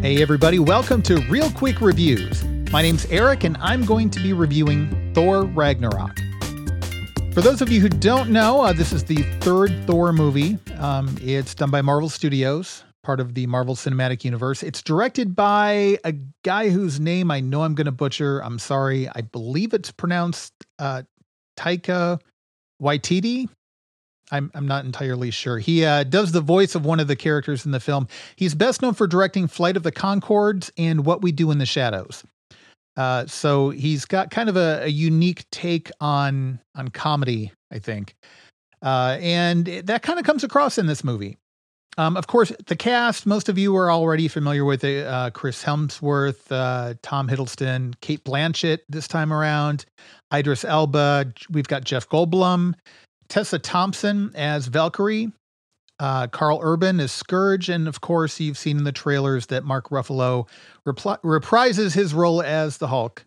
Hey, everybody, welcome to Real Quick Reviews. My name's Eric, and I'm going to be reviewing Thor Ragnarok. For those of you who don't know, uh, this is the third Thor movie. Um, it's done by Marvel Studios, part of the Marvel Cinematic Universe. It's directed by a guy whose name I know I'm going to butcher. I'm sorry. I believe it's pronounced uh, Taika Waititi. I'm I'm not entirely sure. He uh, does the voice of one of the characters in the film. He's best known for directing Flight of the Conchords and What We Do in the Shadows. Uh, so he's got kind of a, a, unique take on on comedy, I think, uh, and it, that kind of comes across in this movie. Um, of course, the cast, most of you are already familiar with it. Uh, Chris Hemsworth, uh, Tom Hiddleston, Cate Blanchett this time around, Idris Elba. We've got Jeff Goldblum, Tessa Thompson as Valkyrie, uh, Karl Urban as Skurge, and of course, you've seen in the trailers that Mark Ruffalo repli- reprises his role as the Hulk.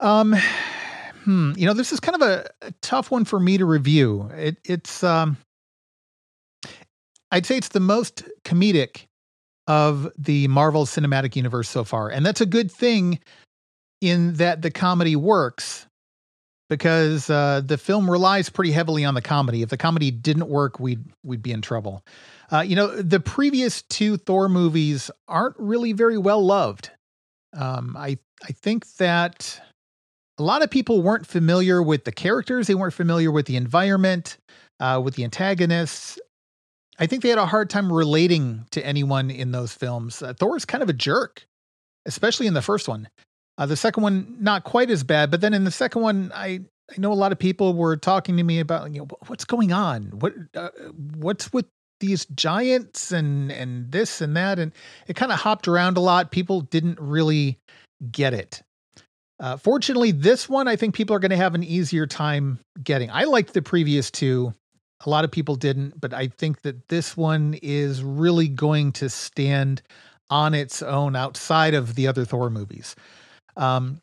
Um, hmm, you know, this is kind of a, a tough one for me to review. It, it's, um, I'd say it's the most comedic of the Marvel Cinematic Universe so far, and that's a good thing in that the comedy works because uh, the film relies pretty heavily on the comedy. If the comedy didn't work, we'd we'd be in trouble. Uh, you know, the previous two Thor movies aren't really very well loved. Um, I I think that a lot of people weren't familiar with the characters. They weren't familiar with the environment, uh, with the antagonists. I think they had a hard time relating to anyone in those films. Uh, Thor is kind of a jerk, especially in the first one. Uh, the second one, not quite as bad, but then in the second one, I I know a lot of people were talking to me about you know what's going on, what uh, what's with these giants and and this and that, and it kind of hopped around a lot. People didn't really get it. Uh, fortunately, this one I think people are going to have an easier time getting. I liked the previous two. A lot of people didn't, but I think that this one is really going to stand on its own outside of the other Thor movies. Um,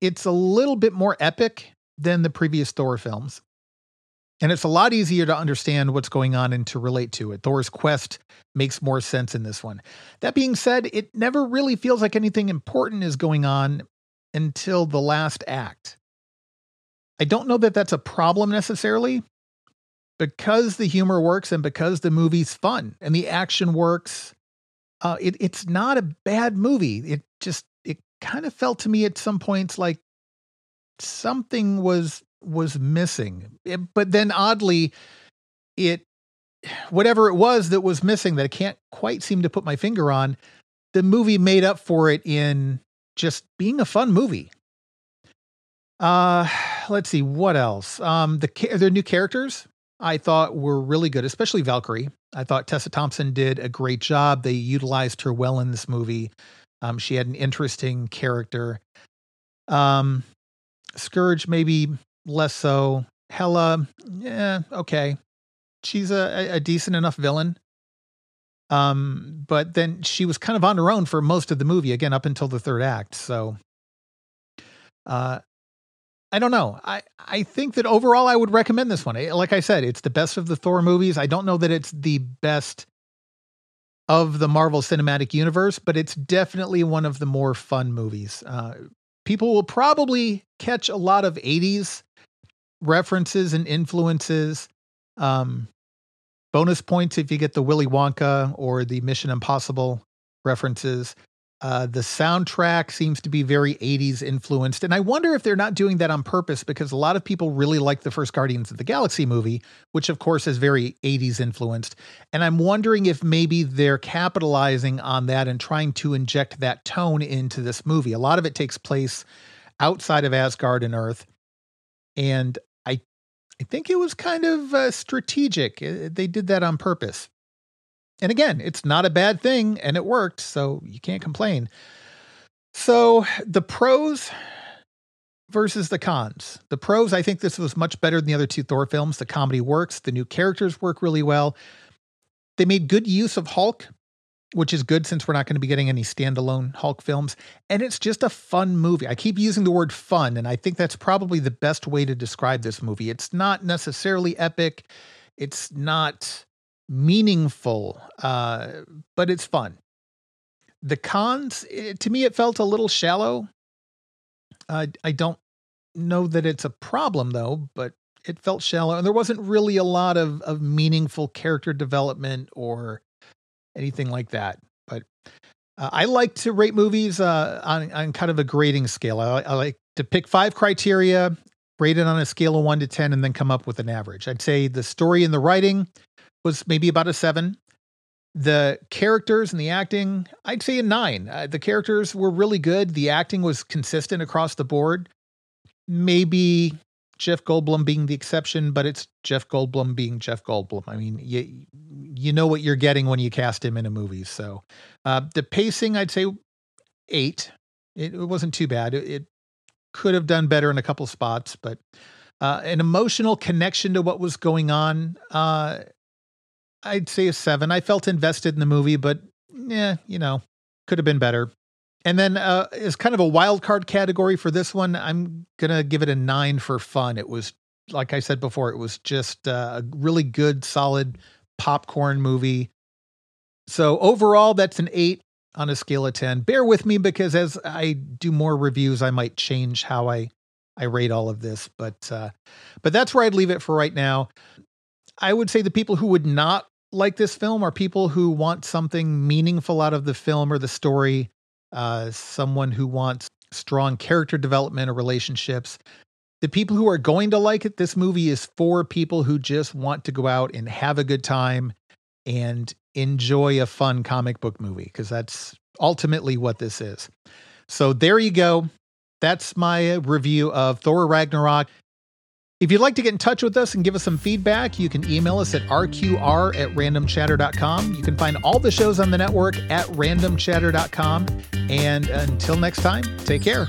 it's a little bit more epic than the previous Thor films. And it's a lot easier to understand what's going on and to relate to it. Thor's quest makes more sense in this one. That being said, it never really feels like anything important is going on until the last act. I don't know that that's a problem necessarily because the humor works and because the movie's fun and the action works. Uh, it, it's not a bad movie. It just kind of felt to me at some points like something was was missing. It, but then oddly, it whatever it was that was missing that I can't quite seem to put my finger on, the movie made up for it in just being a fun movie. Uh, let's see what else. Um, the the new characters I thought were really good, especially Valkyrie. I thought Tessa Thompson did a great job. They utilized her well in this movie. Um, she had an interesting character. Um, Skurge, maybe less so. Hela, yeah, okay. She's a, a decent enough villain. Um, but then she was kind of on her own for most of the movie, again, up until the third act. So, uh, I don't know. I, I think that overall I would recommend this one. Like I said, it's the best of the Thor movies. I don't know that it's the best of the Marvel Cinematic Universe, but it's definitely one of the more fun movies. Uh, people will probably catch a lot of 80s references and influences. Um, bonus points if you get the Willy Wonka or the Mission Impossible references. Uh, the soundtrack seems to be very 80s influenced. And I wonder if they're not doing that on purpose because a lot of people really like the first Guardians of the Galaxy movie, which of course is very 80s influenced. And I'm wondering if maybe they're capitalizing on that and trying to inject that tone into this movie. A lot of it takes place outside of Asgard and Earth. And I, I think it was kind of uh, strategic. Uh, they did that on purpose. And again, it's not a bad thing and it worked, so you can't complain. So the pros versus the cons. The pros, I think this was much better than the other two Thor films. The comedy works, the new characters work really well. They made good use of Hulk, which is good since we're not going to be getting any standalone Hulk films. And it's just a fun movie. I keep using the word fun, and I think that's probably the best way to describe this movie. It's not necessarily epic, it's not meaningful, uh, but it's fun. The cons, it, to me, it felt a little shallow. Uh, I don't know that it's a problem though, but it felt shallow, and there wasn't really a lot of of meaningful character development or anything like that. But uh, I like to rate movies uh, on on kind of a grading scale. I, I like to pick five criteria, rate it on a scale of one to ten, and then come up with an average. I'd say the story and the writing was maybe about a seven. The characters and the acting, I'd say a nine. Uh, the characters were really good. The acting was consistent across the board. Maybe Jeff Goldblum being the exception, but it's Jeff Goldblum being Jeff Goldblum. I mean, you you know what you're getting when you cast him in a movie. So uh, the pacing, I'd say eight. It, it wasn't too bad. It, it, could have done better in a couple spots, but uh, an emotional connection to what was going on. Uh, I'd say a seven. I felt invested in the movie, but yeah, you know, could have been better. And then uh, as kind of a wild card category for this one, I'm gonna give it a nine for fun. It was like I said before, it was just uh, a really good, solid popcorn movie. So overall, that's an eight on a scale of ten. Bear with me because as I do more reviews, I might change how I I rate all of this. But uh, but that's where I'd leave it for right now. I would say the people who would not like this film are people who want something meaningful out of the film or the story, uh, someone who wants strong character development or relationships. The people who are going to like it, this movie is for people who just want to go out and have a good time and enjoy a fun comic book movie, because that's ultimately what this is. So there you go. That's my review of Thor Ragnarok. If you'd like to get in touch with us and give us some feedback, you can email us at rqr at randomchatter.com. You can find all the shows on the network at randomchatter.com. And until next time, take care.